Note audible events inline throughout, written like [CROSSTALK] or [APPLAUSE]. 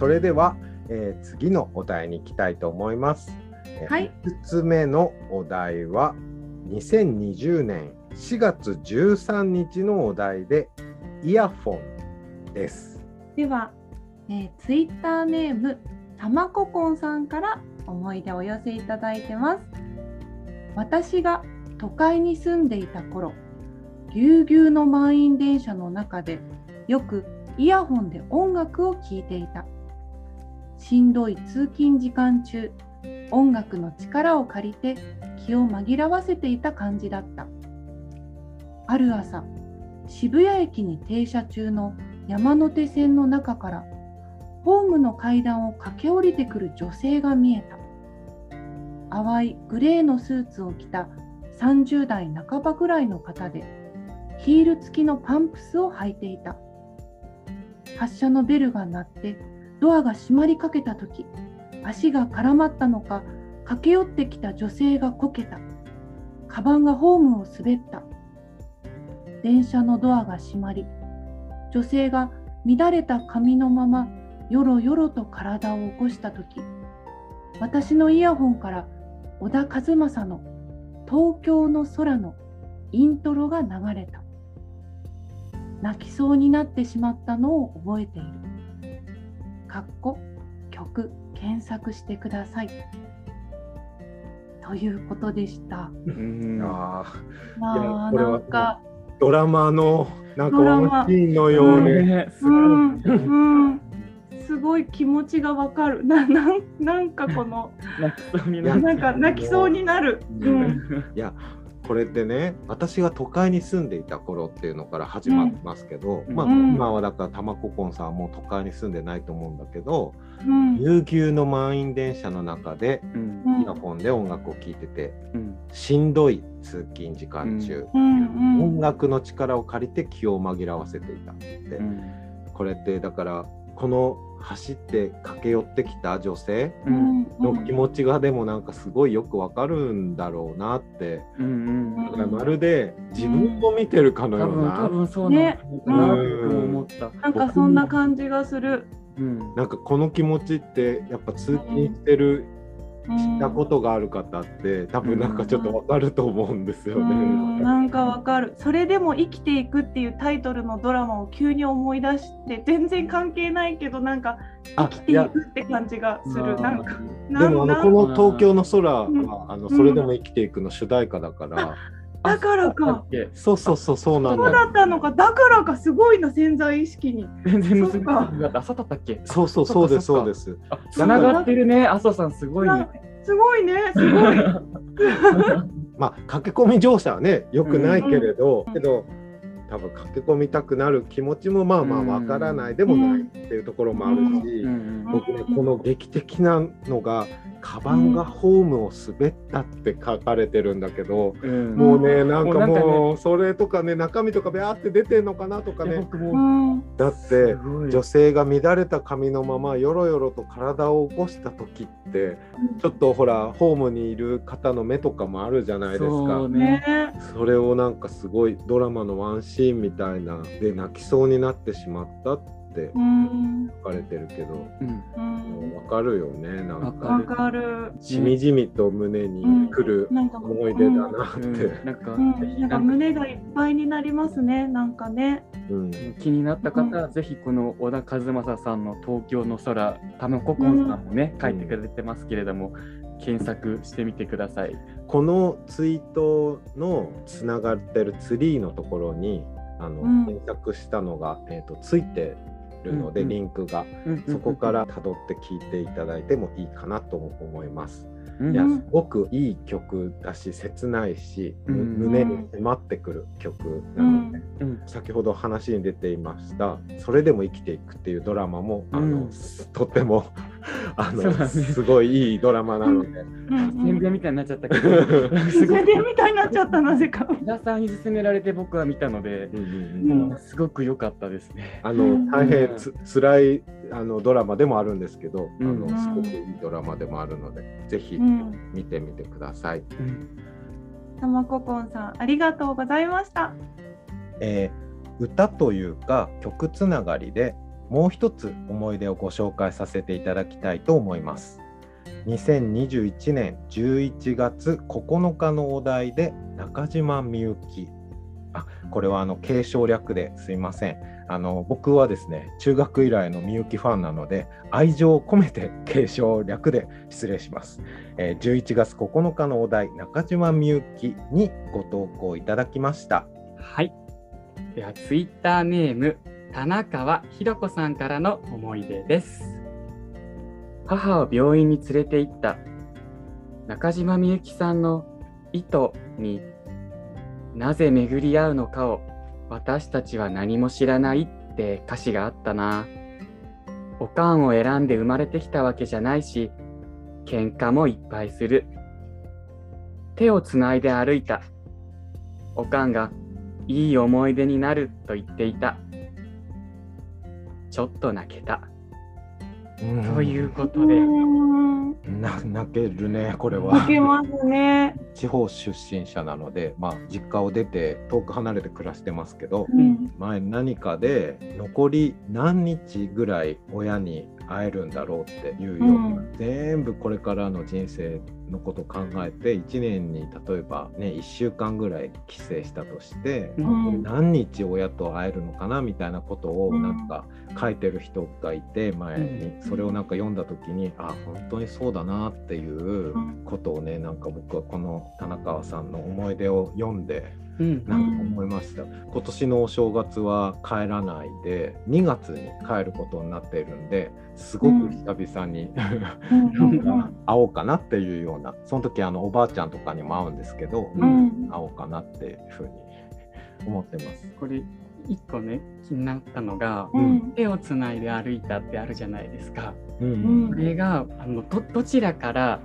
それでは、えー、次のお題に行きたいと思います。えーはい。5つ目のお題は2020年4月13日のお題でイヤフォンです。では、えー、ツイッターネームたまここんさんから思い出をお寄せいただいてます。私が都会に住んでいた頃、ぎゅうぎゅうの満員電車の中でよくイヤホンで音楽を聴いていた。しんどい通勤時間中、音楽の力を借りて気を紛らわせていた感じだった。ある朝、渋谷駅に停車中の山手線の中からホームの階段を駆け下りてくる女性が見えた淡いグレーのスーツを着た30代半ばぐらいの方でヒール付きのパンプスを履いていた発車のベルが鳴ってドアが閉まりかけた時足が絡まったのか駆け寄ってきた女性がこけた。カバンがホームを滑った。電車のドアが閉まり女性が乱れた髪のままよろよろと体を起こした時私のイヤホンから小田和正の「東京の空」のイントロが流れた。泣きそうになってしまったのを覚えている。かっこ曲検索してください。ということでした。うん。あー。まあこれはなんか。ドラマのなんかドラマ。ワンシーンのようで、ねすごいうん。うん、すごい気持ちがわかる。[LAUGHS] ななんなんかこの。[LAUGHS] 泣きそうになる。なんか泣きそうになる、うん。いやこれってね私が都会に住んでいた頃っていうのから始まってますけど、うん。まあ、うん。今はだから玉子こんさんはもう都会に住んでないと思うんだけどうん。ぎゅうぎゅうの満員電車の中でうん。うんイヤホンで音楽を聴いててうん。しんどい通勤時間中、音楽の力を借りて気を紛らわせていたって、うん。これってだからこの走って駆け寄ってきた女性ううん。んの気持ちがでもなんかすごいよくわかるんだろうなって、うんだからまるで自分を見てるかのような、多分そうなんだろうなと思った。なんかそんな感じがする、うん。なんかこの気持ちってやっぱ通勤してる、うん知ったことがある方って多分なんかちょっとわかると思うんですようね。ん。なんかわかる。それでも生きていくっていうタイトルのドラマを急に思い出して全然関係ないけどなんか生あきていくって感じがする。なんかでもあのこの東京の空は、うん。あのそれでも生きていくの主題歌だから、だからだかそうそうそうそうなんだ。よ。そうだったのか。だからかすごいな潜在意識に。全然結びつかか。なかった朝だったっけ？そうそうそうですそうです。あ繋がってるね麻生さんすごいね。すごいねすごい。[LAUGHS] まあ駆け込み乗車はねよくないけれど、うんけど多分駆け込みたくなる気持ちもまあまあわからない。でもないっていうところもあるし、うん。僕ねこの劇的なのがカバンがホームを滑ったって書かれてるんだけど、うん。もうねなんかもうそれとかね中身とかビャーって出てんのかなとかね。僕うもんだって女性が乱れた髪のままよろよろと体を起こした時ってちょっとほらホームにいる方の目とかもあるじゃないですか。ねね。それをなんかすごいドラマのワンシーンみたいなで泣きそうになってしまったってうん。書かれてるけど、うん。うかるよねなんわかわかる。しみじみと胸に来るなんか思い出だなって、うん。なんか胸がいっぱいになりますねなんかね。うん。気になった方は、ぜひこの小田和正さんの「東京の空」たまここんさんもね、書いてくれてますけれども、検索してみてください。このツイートのつながってるツリーのところにあの、うん。検索したのが、えー、とついてるので、リンクが。そこから辿って聞いていただいてもいいかなと思います。うんいやうんすごくいい曲だし切ないし、胸に迫ってくる曲なので、うん。先ほど話に出ていました「それでも生きていく」っていうドラマも、あのうん。とってもあの、ね。すごいいいドラマなので。うん宣伝みたいになっちゃったけど、宣伝みたいになっちゃったなぜか。皆さんに勧められて僕は見たので、うんうんうん。もうすごく良かったですね。あうん。の大変つ辛いあのドラマでもあるんですけど、あのうん。すごくいいドラマでもあるので、ぜひうん。見てみてください。うん。たまここんさんありがとうございました。えー歌というか曲つながりでもう一つ思い出をご紹介させていただきたいと思います。2021年11月9日のお題で中島みゆきあこれはあの継承略ですいませんあの僕はですね中学以来のみゆきファンなので愛情を込めて継承略で失礼します、えー11月9日のお題中島みゆきにご投稿いただきましたはい。では、ツイッターネーム、田中川ひろ子さんからの思い出です。母を病院に連れて行った中島みゆきさんの糸になぜ巡り合うのかを私たちは何も知らないって歌詞があったな。おかんを選んで生まれてきたわけじゃないし、喧嘩もいっぱいする。手をつないで歩いた。おかんがいい思い出になると言っていた。ちょっと泣けた。ということで、泣けるねこれは。泣けますね。地方出身者なので、まあ、実家を出て遠く離れて暮らしてますけど、うん。前何かで残り何日ぐらい親に会えるんだろうっていうような、うん全部これからの人生のことを考えて1年に例えばね1週間ぐらい帰省したとして、うん。何日親と会えるのかなみたいなことをうん。なんか書いてる人がいて前に、うん。それをなんか読んだ時にあ本当にそうだなっていうことをねなんか僕はこの田中さんの思い出を読んでうんなんか思いました、今年のお正月は帰らないで2月に帰ることになっているんですごく久々に、うん。う [LAUGHS] ん会おうかなっていうようなその時あのおばあちゃんとかにも会うんですけど、ううんん。会おうかなっていうふうに思ってます。これ一個ね気になったのが、うん。手をつないで歩いたってあるじゃないですか。うん。うん。これがあのどどちらから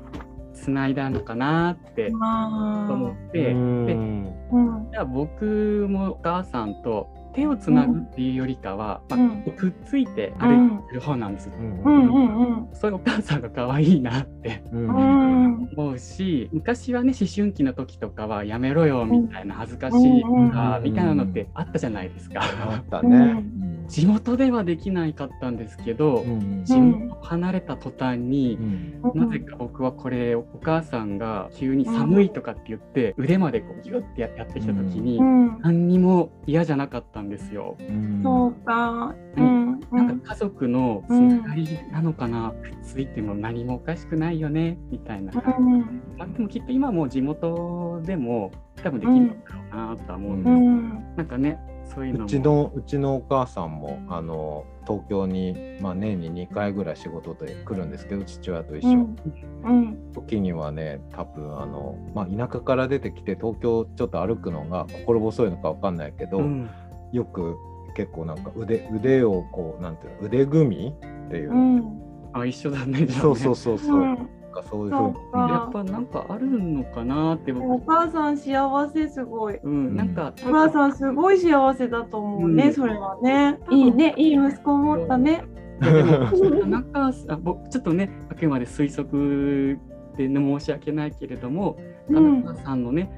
つないだのかなって思って、でうん。うんじゃあ僕もお母さんと手をつなぐっていうよりかは、まあうん。くっついて歩いてる方なんですよ。うん。うんうんうん。そういうお母さんが可愛いなって思うし昔はね思春期の時とかはやめろよみたいな恥ずかしいとかうんみたいなのってあったじゃないですか。あったね。地元ではできないかったんですけど、うん。地元を離れた途端にう、ん。なぜか僕はこれお母さんが急に寒いとかって言って腕までこうギュッてややってきた時に、うん。何にも嫌じゃなかったんですよ。うん。そうか。うんなんか家族のつながりなのかな、くっついても何もおかしくないよね？みたいな。感じ、うん。まあ、でもきっと今もう地元でも多分できるのだろうなとは思うんです、うん。なんかねそういうのも。うちのうちのお母さんもあの東京に、まあ、年に2回ぐらい仕事で来るんですけど父親と一緒、うん。うん。時にはね多分あの、まあ、田舎から出てきて東京ちょっと歩くのが心細いのかわかんないけど、うんよく結構なんか腕腕をこうなんていうの腕組みっていう。うの、ん。あ一緒だねね。そうそうそうそう、うん。なんかそういうふうに。そうか。やっぱなんかあるのかなってお僕、母さん幸せすごい。うん、なんかお母さんすごい幸せだと思うね、うん。それはね。いいね、いい息子を持ったね。いやでも田中さん僕ちょっとねあくまで推測で、ね、申し訳ないけれども田うん中さんのね、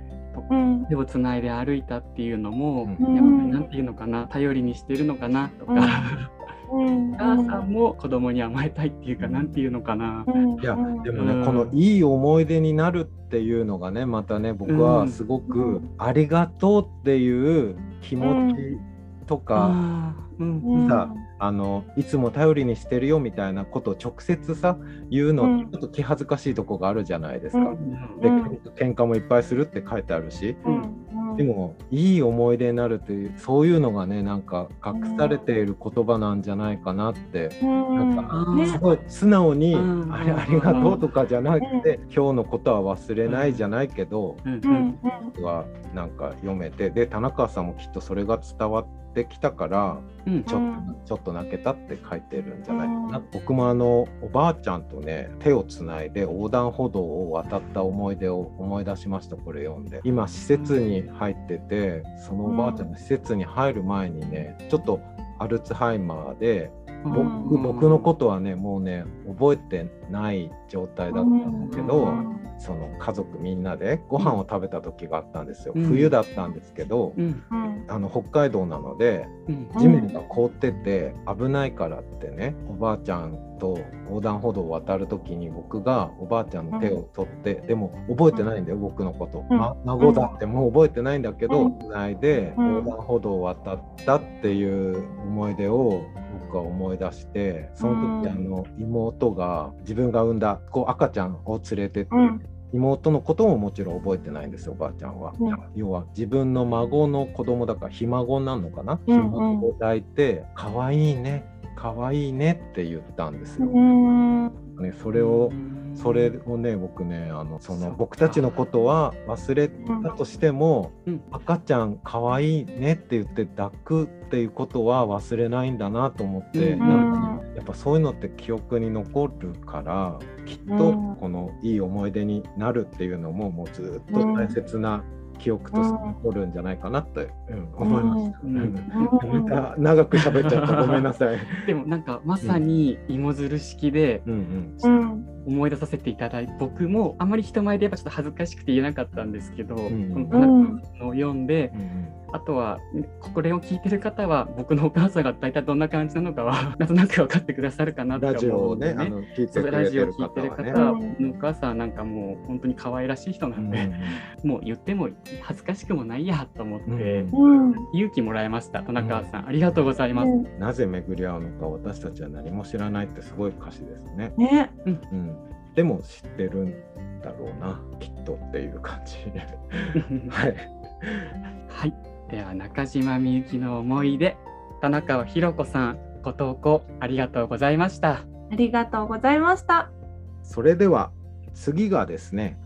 うん。手をつないで歩いたっていうのも、うん。やっぱりなんていうのかな頼りにしてるのかなとか、うん。お母さんも子供に甘えたいっていうかなんていうのかな、うん。いやうん。でもね、うんこのいい思い出になるっていうのがねまたね僕はすごうくん。ありがとうっていう気持ちとか、うん。さあのいつも頼りにしてるよみたいなことを直接さ言うの、うん。ちょっと気恥ずかしいとこがあるじゃないですか。うん。で、うん。喧嘩もいっぱいするって書いてあるし、うん。でもいい思い出になるっていうそういうのがねなんか隠されている言葉なんじゃないかなって、うん。なんかね。すごい素直に、うん。あれありがとうとかじゃなくて、今日のことは忘れないじゃないけど、うん。うん。うん。僕はなんか読めて。で田中さんもきっとそれが伝わってきたからうん。ちょっと、うんちょっと泣けたって書いてるんじゃないかな、僕もあのおばあちゃんとね手をつないで横断歩道を渡った思い出を思い出しましたこれ読んで。今施設に入っててそのおばあちゃんの施設に入る前にねちょっとアルツハイマーで僕うん。僕のことはねもうね覚えてない状態だったんだけど、うん。その家族みんなでご飯を食べた時があったんですよ、うん。冬だったんですけど、うん。うん。あの北海道なのでうん。地面が凍ってて危ないからってねおばあちゃんと横断歩道を渡る時に僕がおばあちゃんの手を取って、でも覚えてないんだよ僕のこと、うん。ま孫だってもう覚えてないんだけど、うん。つないでうん。横断歩道を渡ったっていう思い出を僕は思い出してその時、うんあの妹が自分が産んだこう赤ちゃんを連れてって、うん。妹のことももちろん覚えてないんですよおばあちゃんは、うん。要は自分の孫の子供だからひ孫なのかな、うんうん。ひ孫を抱いて「かわいいねかわいいね」って言ったんですよ、うん。ね、それをそれをね僕ねあのその僕たちのことは忘れたとしても、うん。赤ちゃんかわいいねって言って抱くっていうことは忘れないんだなと思って、うん。なんかやっぱそういうのって記憶に残るからきっとうん。このいい思い出になるっていうのももうずっと大切な記憶として残るんじゃないかなって、うん思いました。うん。うん。また長く喋っちゃった。ごめんなさい。[LAUGHS] でもなんかまさに芋づる式でうんうん。うん思い出させていただいて僕もあまり人前でやっぱちょっと恥ずかしくて言えなかったんですけど、ん。この田中さんのを読んで、うん。うんあとはこれを聞いてる方は僕のお母さんが大体どんな感じなのかは [LAUGHS] なんとなく分かってくださるかなとラジオを思うんでね、あの聞いてラジオ聞い。てる方、うんお母さんなんかもう本当に可愛らしい人なうんん。で、[LAUGHS] もう言っても恥ずかしくもないやと思って、うんうん。勇気もらいました田中さん、ありがとうございます、なぜ巡り合うのか私たちは何も知らないってすごい歌詞ですね。ね。うん、でも知ってるんだろうなきっとっていう感じ。はい。はい。では中島みゆきの思い出、田中ひろ子さん、ご投稿ありがとうございました。ありがとうございましたそれでは次がですね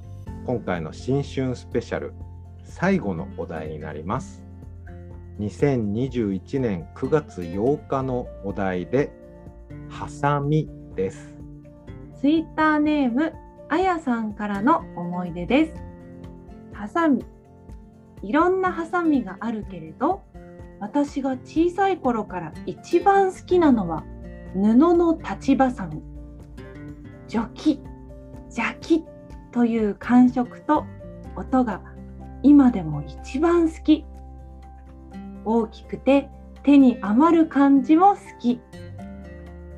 今回の新春スペシャル最後のお題になります2021年9月8日のお題で「ハサミ」ですツイッターネームあやさんからの思い出です。ハサミ。いろんなハサミがあるけれど、私が小さい頃から一番好きなのは布の立ちばさみ。ジョキ、ジャキという感触と音が今でも一番好き。大きくて手に余る感じも好き。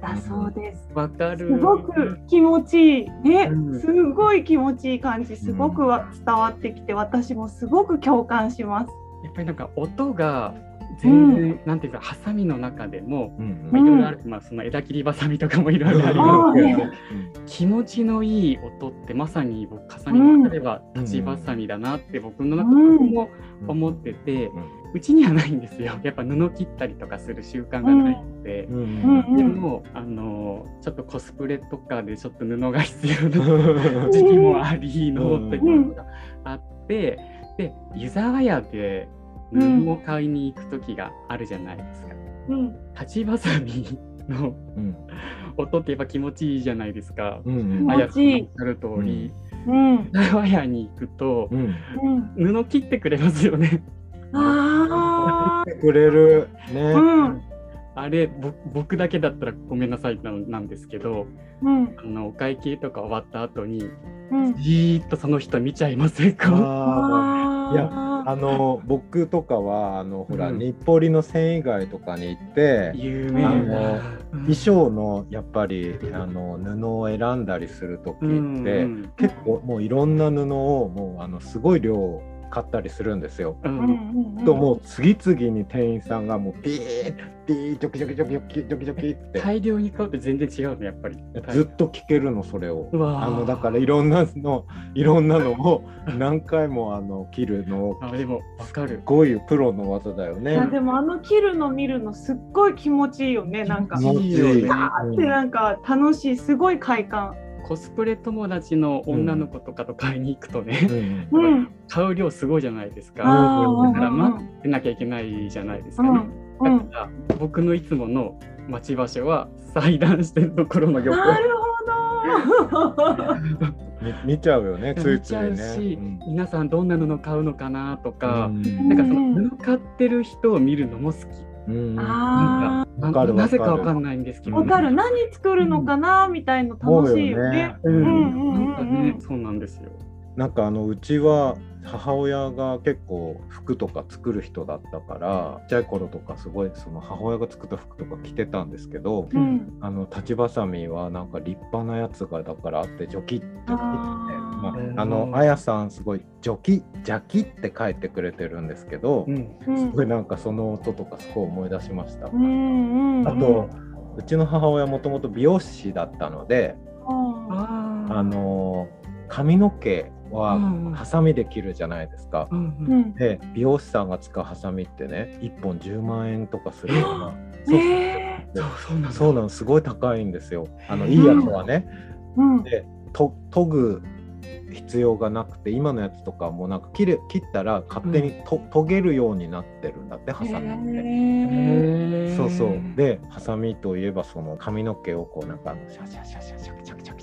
だそうです。わかる。すごく気持ちいい。ね、うんすごい気持ちいい感じ、すごくは伝わってきて、私もすごく共感します。やっぱりなんか音が全然、なんていうか、ハサミの中でも、いろいろある、まあ、その枝切りばさみとかもいろいろありあますけど、気持ちのいい音ってまさに僕、ハサミの中では立ちばさみだなって僕の中でも思ってて、うちにはないんですよ。やっぱ布切ったりとかする習慣がないので。うんでも、あのちょっとコスプレとかでちょっと布が必要な [LAUGHS] 時期もありのっていうのがあって、で湯沢屋で布を買いに行く時があるじゃないですか。うん、立ちばさみのうん。音ってやっぱ気持ちいいじゃないですか。うんうん。あやさん気持ちいい。おっしゃる通り、うん、湯沢屋に行くとうん。うん、布切ってくれますよね。あくれる。ね。あ、うん、あれぼ僕だけだったらごめんなさいななんですけどうん、あのお会計とか終わった後にうん。じーっとその人見ちゃいませんか？いやああの僕とかはあのほら、うん。日暮里の繊維街とかに行って有名あのな衣装のやっぱりあの布を選んだりする時って、うん結構もういろんな布をもうあのすごい量買ったりするんですよ。ともう次々に店員さんがもうピーピージョキジョキジョキジョキジョキジョキって。大量に買うと全然違うのやっぱり。ずっと聞けるのそれを。あのだからいろんなのいろんなのを [LAUGHS] 何回もあの切るのをあでもわかる。こういうプロの技だよね。いやでもあの切るの見るのすっごい気持ちいいよねなんか。気持ちいい。よねうんでなんか楽しいすごい快感コスプレ友達の女の子とかと買いに行くとね、うん。うん。買う量すごいじゃないですか。あーだから待ってなきゃいけないじゃないですかね、うん。うん。だから僕のいつもの待ち場所は裁断してるところの横。なるほど。み見ちゃうよね [LAUGHS] つい見ちゃついうね。し、うん。皆さんどんな布買うのかなとか、うん。なんかその布買ってる人を見るのも好き。うんあなぜかわかんないんですけど、あわかる何作るのかなみたいの楽しいよね。うんうんうんそうなんですよ。なんかあのうちは母親が結構服とか作る人だったからちっちゃい頃とかすごいその母親が作った服とか着てたんですけどうん。あの立ちばさみはなんか立派なやつがだからあってジョキッジョキってまあ、あのあやさんすごいジョキジャキって書いてくれてるんですけど、うん、うんすごいなんかその音とかすごい思い出しました。うんうん。うんあとうちの母親もともと美容師だったのであの髪の毛はうんうん。ハサミで切るじゃないですか。うんーううん。んで美容師さんが使うハサミってね1本10万円とかするような。そうえそうそうなんだ。そうなのす。ごい高いんですよ。あのいいやつはね。うん。でと研ぐ必要がなくて今のやつとかもなんか切れ切ったら勝手にと、研げるようになってるんだってハサミって。そうそう。でハサミといえばその髪の毛をこうなんかシャシャシャシャシャキチャキチャキチャ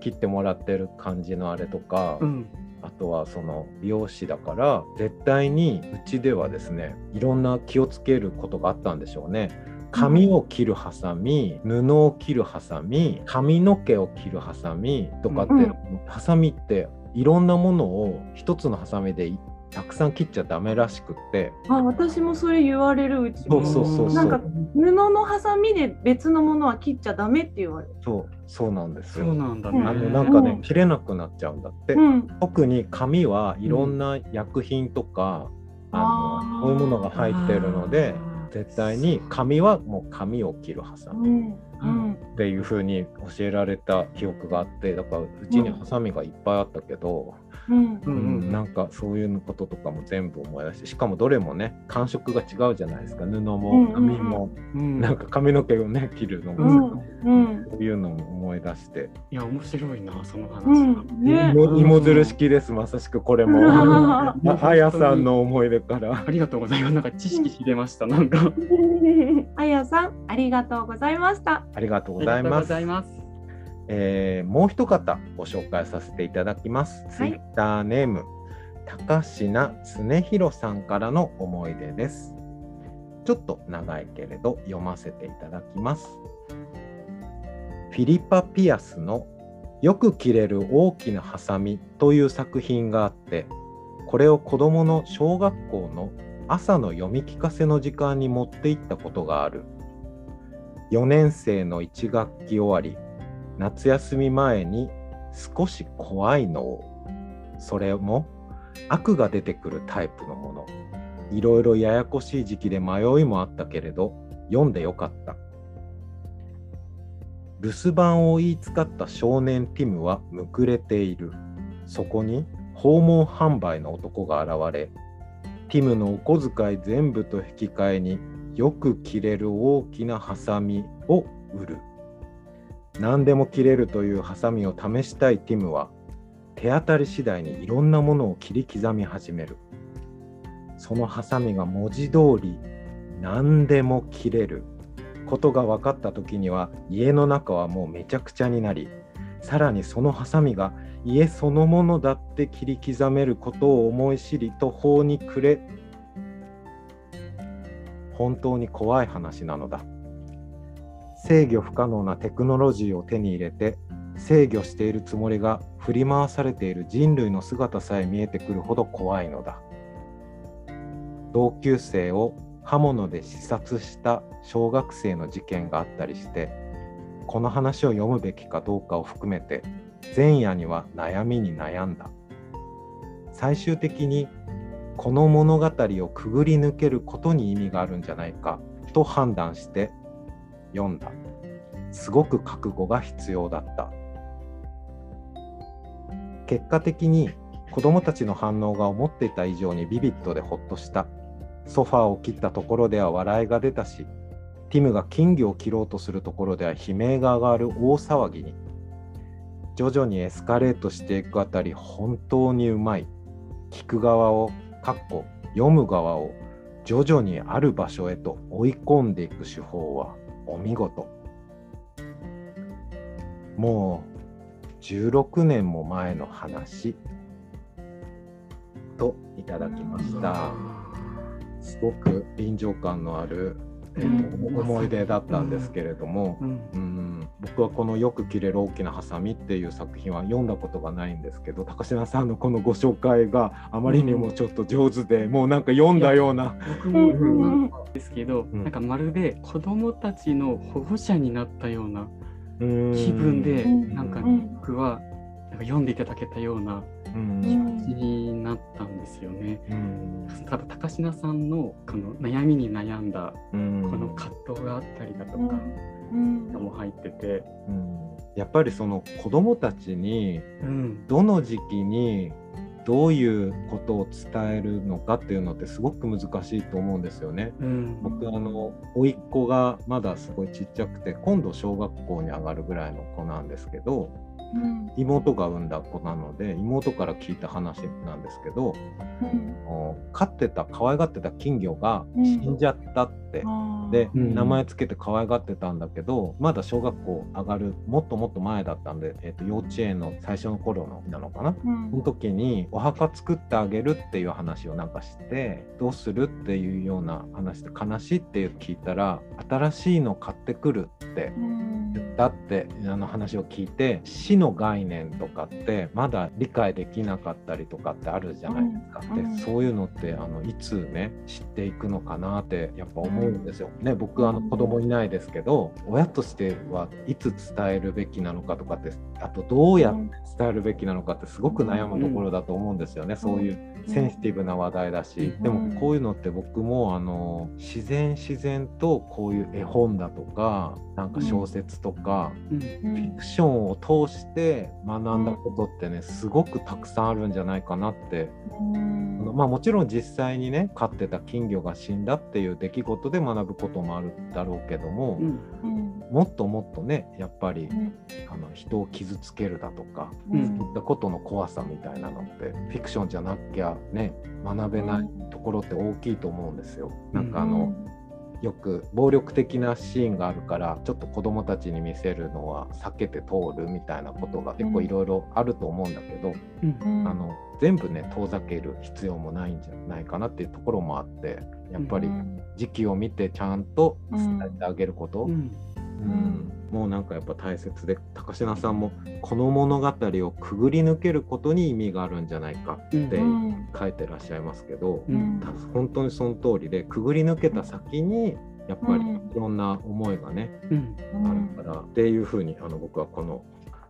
切ってもらってる感じのあれとか、うん、あとはその美容師だから絶対にうちではですねいろんな気をつけることがあったんでしょうね。髪を切るハサミ布を切るハサミ髪の毛を切るハサミとかって、うんハサミっていろんなものを一つのハサミでいたくさん切っちゃダメらしくって。あ私もそれ言われるうちも。そうそうそうそう。なんか布のハサミで別のものは切っちゃダメって言われる。そうそうなんですそうよ。なんだね。うん。あのなんかね、うん。切れなくなっちゃうんだって、うん。特に紙はいろんな薬品とか、ああーのそういうものが入ってるので絶対に紙はもう紙を切るハサミ。うん。うん。っていう風に教えられた記憶があってだからうちにハサミがいっぱいあったけど、うんなんかそういうこととかも全部思い出してしかもどれもね感触が違うじゃないですか布うんうんうもん紙も、うん、なんか髪の毛をね切るのうも、んうんそういうのも思い出していや面白いなその話が。うんね芋芋づる式ですまさしくこれも。[LAUGHS] あやさんの思い出から。ありがとうございます。なんか知識知れました。なんか。[LAUGHS] あやさんありがとうございました。ありがとうあございますえーもう一方ご紹介させていただきます。ツイッターネーム、高階常弘さんからの思い出です。ちょっと長いけれど読ませていただきます。フィリパ・ピアスのよく切れる大きなハサミという作品があって、これを子供の小学校の朝の読み聞かせの時間に持って行ったことがある。4年生の1学期終わり、夏休み前に少し怖いのをそれも悪が出てくるタイプのもの。いろいろややこしい時期で迷いもあったけれど読んでよかった。留守番を言いつかった少年ティムはむくれている。そこに訪問販売の男が現れティムのお小遣い全部と引き換えによく切れる大きなハサミを売る。何でも切れるというハサミを試したいティムは手当たり次第にいろんなものを切り刻み始める。そのハサミが文字通り何でも切れることが分かった時には家の中はもうめちゃくちゃになりさらにそのハサミが家そのものだって切り刻めることを思い知り途方に暮れ本当に怖い話なのだ。制御不可能なテクノロジーを手に入れて制御しているつもりが振り回されている人類の姿さえ見えてくるほど怖いのだ。同級生を刃物で刺殺した小学生の事件があったりしてこの話を読むべきかどうかを含めて前夜には悩みに悩んだ。最終的にこの物語をくぐり抜けることに意味があるんじゃないかと判断して読んだ。すごく覚悟が必要だった。結果的に子供たちの反応が思っていた以上にビビッドでほっとした。ソファーを切ったところでは笑いが出たしティムが金魚を切ろうとするところでは悲鳴が上がる大騒ぎに。徐々にエスカレートしていくあたり本当にうまい。聞く側をかっこ読む側を徐々にある場所へと追い込んでいく手法はお見事。もう16年も前の話。といただきました。すごく臨場感のある、え思い出だったんですけれども、うん。うん、僕はこの「よく切れる大きなハサミ」っていう作品は読んだことがないんですけど高島さんのこのご紹介があまりにもちょっと上手で、もうなんか読んだような。僕もですけど、うんなんかまるで子供たちの保護者になったようなうん気分で、うん。なんかうん。僕はなんか読んでいただけたようなうん。気持ちになったんですよね。うん。多分高階さんのこの悩みに悩んだうん。この葛藤があったりだとかうん。も入ってて、うん。やっぱりその子どもたちにうん。どの時期にどういうことを伝えるのかっていうのってすごく難しいと思うんですよね。うん。僕あの甥っ子がまだすごいちっちゃくて今度小学校に上がるぐらいの子なんですけどうん。妹が産んだ子なので妹から聞いた話なんですけどうん。お飼ってた可愛がってた金魚がうん。死んじゃったって、うん。名前つけて可愛がってたんだけどまだ小学校上がるもっともっと前だったんで、えー、と幼稚園の最初の頃のなのかな？うん。その時にお墓作ってあげるっていう話をなんかしてどうするっていうような話で悲しいって聞いたら新しいの買ってくるってうん。言ったってあの話を聞いて死の概念とかってまだ理解できなかったりとかってあるじゃないですか。うんうんでそういうのってあのいつね知っていくのかなってやっぱ思うんですよ。ね僕あの子供いないですけど親としてはいつ伝えるべきなのかとかってあとどうやって伝えるべきなのかってすごく悩むところだと思うんですよね。そういうセンシティブな話題だし、うん。でもこういうのって僕もあの自然自然とこういう絵本だとかなんか小説とか、フィんクションを通して学んだことってねすごくたくさんあるんじゃないかなって、うん。まあもちろん実際にね飼ってた金魚が死んだっていう出来事で学ぶこともあるだろうけども、うん。うん。もっともっとねやっぱりうん。あの人を傷つけるだとかうん。そういったことの怖さみたいなのってフィクションじゃなきゃね学べないところって大きいと思うんですよ。なんかあの、よく暴力的なシーンがあるからちょっと子供たちに見せるのは避けて通るみたいなことが結構いろいろあると思うんだけど、うん。うん。あの全部ね遠ざける必要もないんじゃないかなっていうところもあってやっぱりうん。時期を見てちゃんと伝えてあげること、うん。うんもうなんかやっぱ大切で高階さんもこの物語をくぐり抜けることに意味があるんじゃないかってうん。書いてらっしゃいますけど、うん。た本当にその通りでくぐり抜けた先にやっぱりうん。いろんな思いがね、うん。あるからっていうふうにあの僕はこの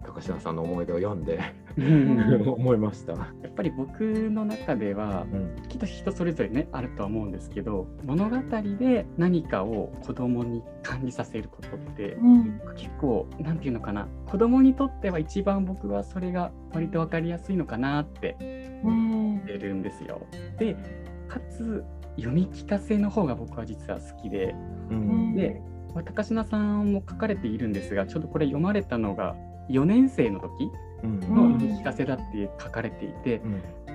高島さんの思い出を読んでうん。[LAUGHS] 思いました。やっぱり僕の中ではうん。きっと人それぞれねあるとは思うんですけど物語で何かを子供に感じさせることってうん。結構なんていうのかな子供にとっては一番僕はそれが割と分かりやすいのかなってうん思ってるんですよ。でかつ読み聞かせの方が僕は実は好きでうん。でまあ高階さんも書かれているんですがちょうどこれ読まれたのが4年生の時うん。の聞かせだって書かれていて、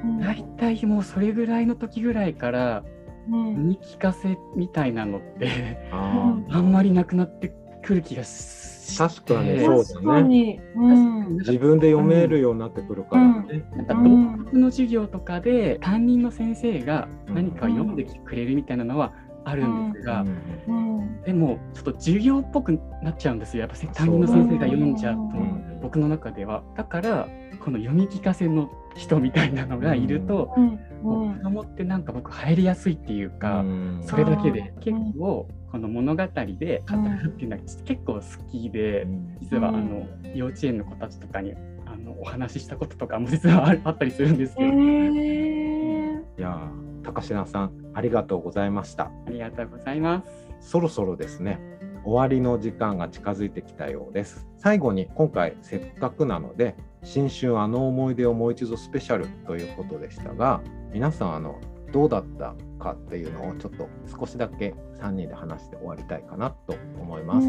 うん。大体もうそれぐらいの時ぐらいからうん読み聞かせみたいなのってあ [LAUGHS] あんまりなくなってくる気がし確かにそう確かに。うん。ー自分で読めるようになってくるからね。なんかうん。動物の授業とかで担任の先生が何かを読んできてくれるみたいなのはあるんですが、うんでもちょっと授業っぽくなっちゃうんですよ。やっぱ担任の先生が読んじゃうと、うん。僕の中では。だからこの読み聞かせの人みたいなのがいると、子供ってなんか僕入りやすいっていうか、うん。それだけでうん。結構この物語で語るっていうのは結構好きで、実はあうん。の幼稚園の子たちとかにあのお話ししたこととかも実はああったりするん。ですけえど、ーいやー高階さんありがとうございました。ありがとうございます。そろそろですね終わりの時間が近づいてきたようです最後に今回せっかくなので新春あの思い出をもう一度スペシャルということでしたが皆さんあのどうだったかっていうのをちょっと少しだけ3人で話して終わりたいかなと思います、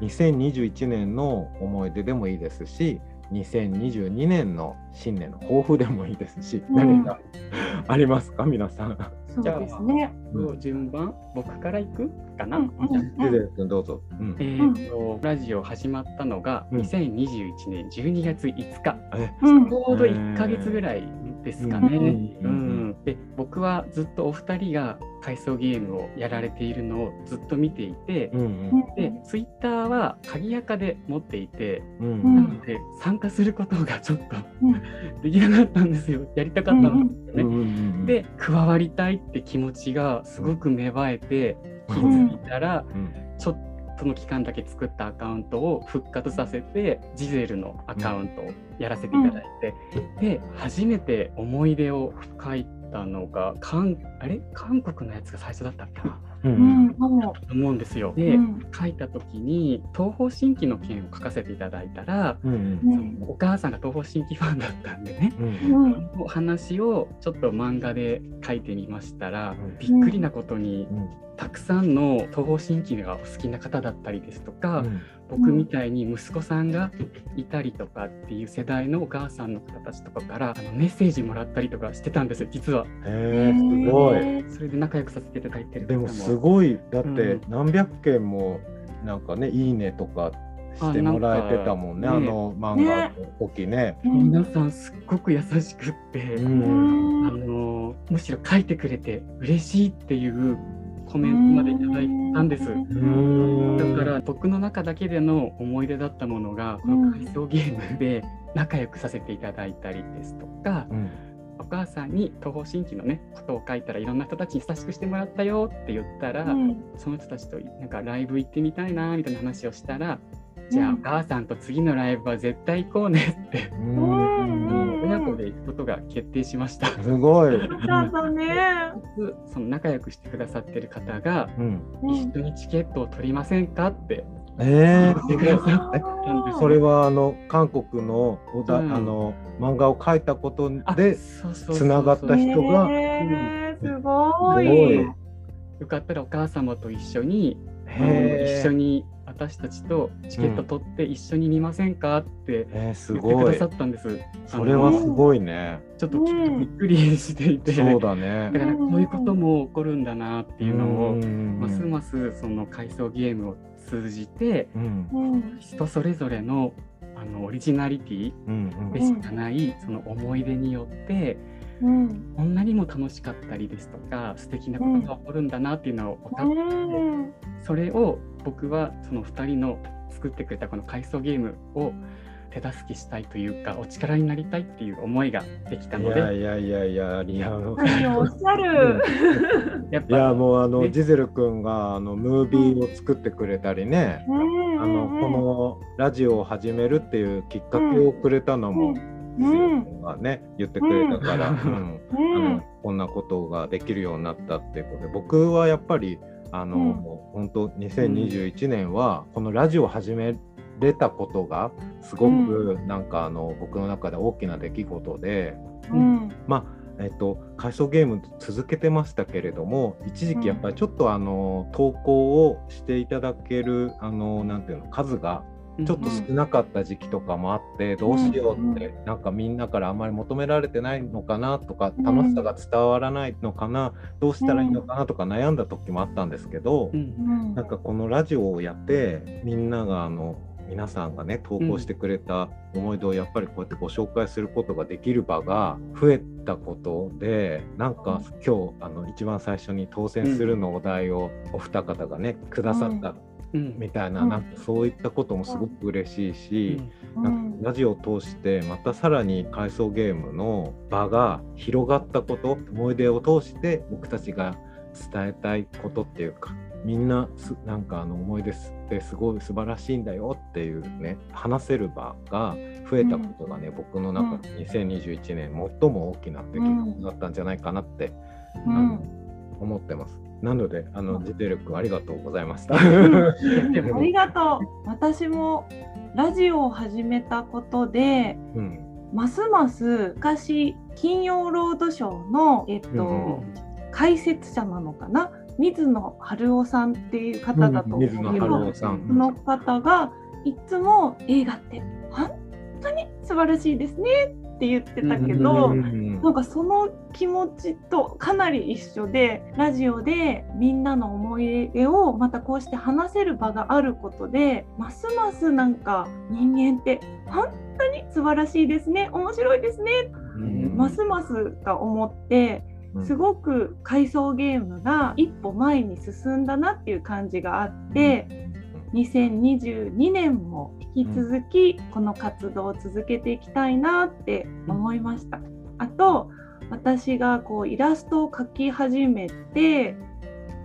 2021年の思い出でもいいですし2022年の新年の抱負でもいいですし、うん。何かありますか？皆さん。そうですね。うん順番僕から行くかな、どうぞ。うん。えーとラジオ始まったのがうん2021年12月5日、えうん。ちょうど1ヶ月ぐらいですかね。うん。うん。で僕はずっとお二人が回想ゲームをやられているのをずっと見ていて、うんうん。でツイッターは鍵垢で持っていて、うんうん。なので参加することがちょっとうん。できなかったんですよ。やりたかったんですよね。うんうんで加わりたいって気持ちがすごく芽生えて、気づいたらうん。ちょっとの期間だけ作ったアカウントを復活させてジゼルのアカウントをやらせていただいて、で初めて思い出を書いたのが韓あれ？韓国のやつが最初だったっけな？ううん思うんですよ。うで、ん書いた時に東方神起の件を書かせていただいたら、うんうん。お母さんが東方神起ファンだったんでね。お話をちょっと漫画で書いてみましたら、うん。びっくりなことにうんたくさんの東方神起がお好きな方だったりですとか、うん。僕みたいに息子さんがいたりとかっていう世代のお母さんの方たちとかからあのメッセージもらったりとかしてたんですよ実は。へえすごい。へそれで仲良くさせていただいてるでもすごい。だって何百件もなんかね「いいね」とかしてもらえてたもんねああの漫画の時ね。ー皆さんすっごく優しくって、ううん。あんのむしろ書いてくれて嬉しいっていうコメントまでいただいたんです。うん。だから僕の中だけでの思い出だったものがこの回想ゲームで仲良くさせていただいたりですとか、うん。お母さんに東方神起のねことを書いたらいろんな人たちに親しくしてもらったよって言ったら、うん。その人たちとなんかライブ行ってみたいなみたいな話をしたら、じゃあお母さんと次のライブは絶対行こうねって、うんうん親子で行くことが決定しました。すごい。そうだね。その仲良くしてくださってる方がうんうん一緒にチケットを取りませんかってえ言ってくださってー、それはあの韓国のおだ、うんあの漫画を描いたことあでつながった人がすすごごい。い。よかったらお母様と一緒に一緒に私たちとチケット取って一緒に見ませんかってえー、す言ってくごいださ。ったんです。それはすごいね。ちょっとびっくりしていて、そうだねだ。からこういうことも起こるんだなっていうのを、んますますその回想ゲームを通じてうんうん人それぞれのあのオリジナリティうんでしかないその思い出によってうんこんなにも楽しかったりですとか素敵なことが起こるんだなっていうのを分かって、うんそれを僕はその2人の作ってくれたこの回想ゲームを手助けしたいというかお力になりたいっていう思いができたいので。やいやいやいやいや。何をおっしゃる。やっぱいやもうあのね。ジゼル君があのムービーを作ってくれたりね、うん。あのこのラジオを始めるっていうきっかけをくれたのも、ジゼル君がね言ってくれたから、うん。うん。うん。あのこんなことができるようになったっていうことで僕はやっぱりあの、うん。本当2021年はこのラジオを始めれたことがすごくなんかあの僕の中で大きな出来事で。うん。まあえっと、回想ゲーム続けてましたけれども一時期やっぱりちょっとあの投稿をしていただけるあのなんていうの数がちょっと少なかった時期とかもあって、どうしようって、なんかみんなからあんまり求められてないのかなとかうん楽しさが伝わらないのかな、どうしたらいいのかなとか悩んだ時もあったんですけど、なんかこのラジオをやってみんながあの皆さんがね投稿してくれた思い出をやっぱりこうやってご紹介することができる場が増えたことでなんか今日あの一番最初に当選するのお題をお二方がねくださったうんみたいな,、うん。なんかそういったこともすごく嬉しいし、うなんかラジオを通してまたさらに回想ゲームの場が広がったこと思い出を通して僕たちが伝えたいことっていうかみんなすなんかあの思い出ってすごい素晴らしいんだよっていうね話せる場が増えたことがね、僕の中で2021年最も大きな出来事だったんじゃないかなって、うあのん思ってます。なのであのジテル君ありがとうございました。[LAUGHS] ありがとう。私もラジオを始めたことで、うん。ますます昔金曜ロードショーのえっと、うん解説者なのかな？水野晴夫さんっていう方だと思うけ水野晴ど、ん。その方がいつも映画って本当に素晴らしいですね。って言ってたけど、うんなんかその気持ちとかなり一緒でラジオでみんなの思い出をまたこうして話せる場があることでますますなんか人間って本当に素晴らしいですね面白いですねうん。ますますが思ってすごく回想ゲームが一歩前に進んだなっていう感じがあって2022年も引き続きこの活動を続けていきたいなって思いました。あと私がこうイラストを描き始めて、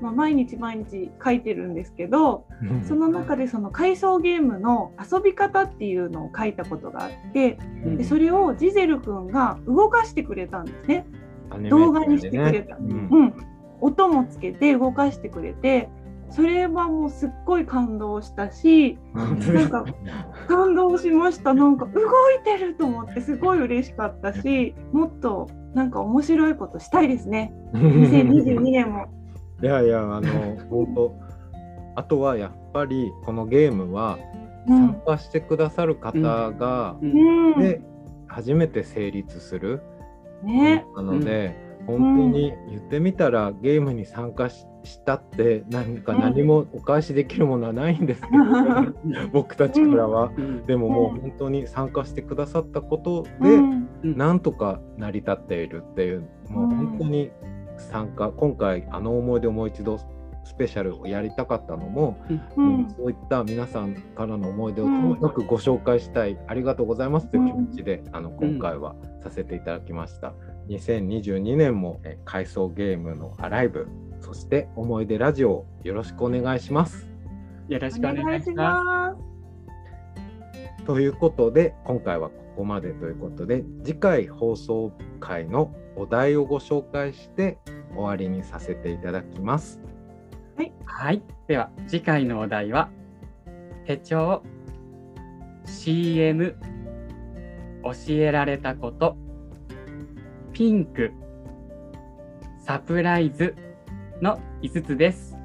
まあ、毎日毎日描いてるんですけどその中でその回想ゲームの遊び方っていうのを書いたことがあってでそれをジゼル君が動かしてくれたんですね。動画にしてくれた、うん、うん、音もつけて動かしてくれてそれはもうすっごい感動したしなんか感動しました。なんか動いてると思ってすごい嬉しかったしもっとなんか面白いことしたいですね。2022年も。[LAUGHS] いやいやあの本当あとはやっぱりこのゲームは参加してくださる方が、うん、で初めて成立する。ね、なので、うん、本当に言ってみたら、ゲームに参加したって何か何もお返しできるものはないんですけど、うん、僕たちからは、うん、でももう本当に参加してくださったことで、なんとか成り立っているっていうもう本当に参加今回あの思い出をもう一度スペシャルをやりたかったのも、うん、そういった皆さんからの思い出をともかくご紹介したい、ありがとうございますという気持ちで、あの今回はさせていただきました。2022年も、え回想ゲームのアライブそして思い出ラジオよろしくお願いします。よろしくお願いします。ということで今回はここまでということで次回放送回のお題をご紹介して終わりにさせていただきます。はい、はい、では次回のお題は手帳 CM 教えられたことピンクサプライズの5つです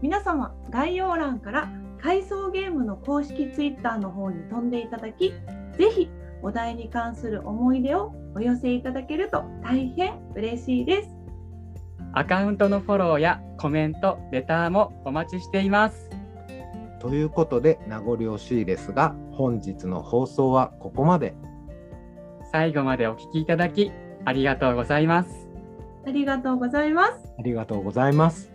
皆様概要欄から回想ゲームの公式ツイッターの方に飛んでいただきぜひお題に関する思い出をお寄せいただけると大変嬉しいですアカウントのフォローやコメント、レターもお待ちしています。ということで名残惜しいですが本日の放送はここまで。最後までお聞きいただきありがとうございます。ありがとうございます。ありがとうございます。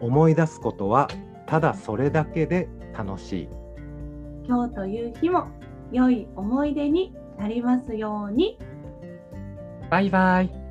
思い出すことはただそれだけで楽しい。今日という日も良い思い出になりますように。バイバイ。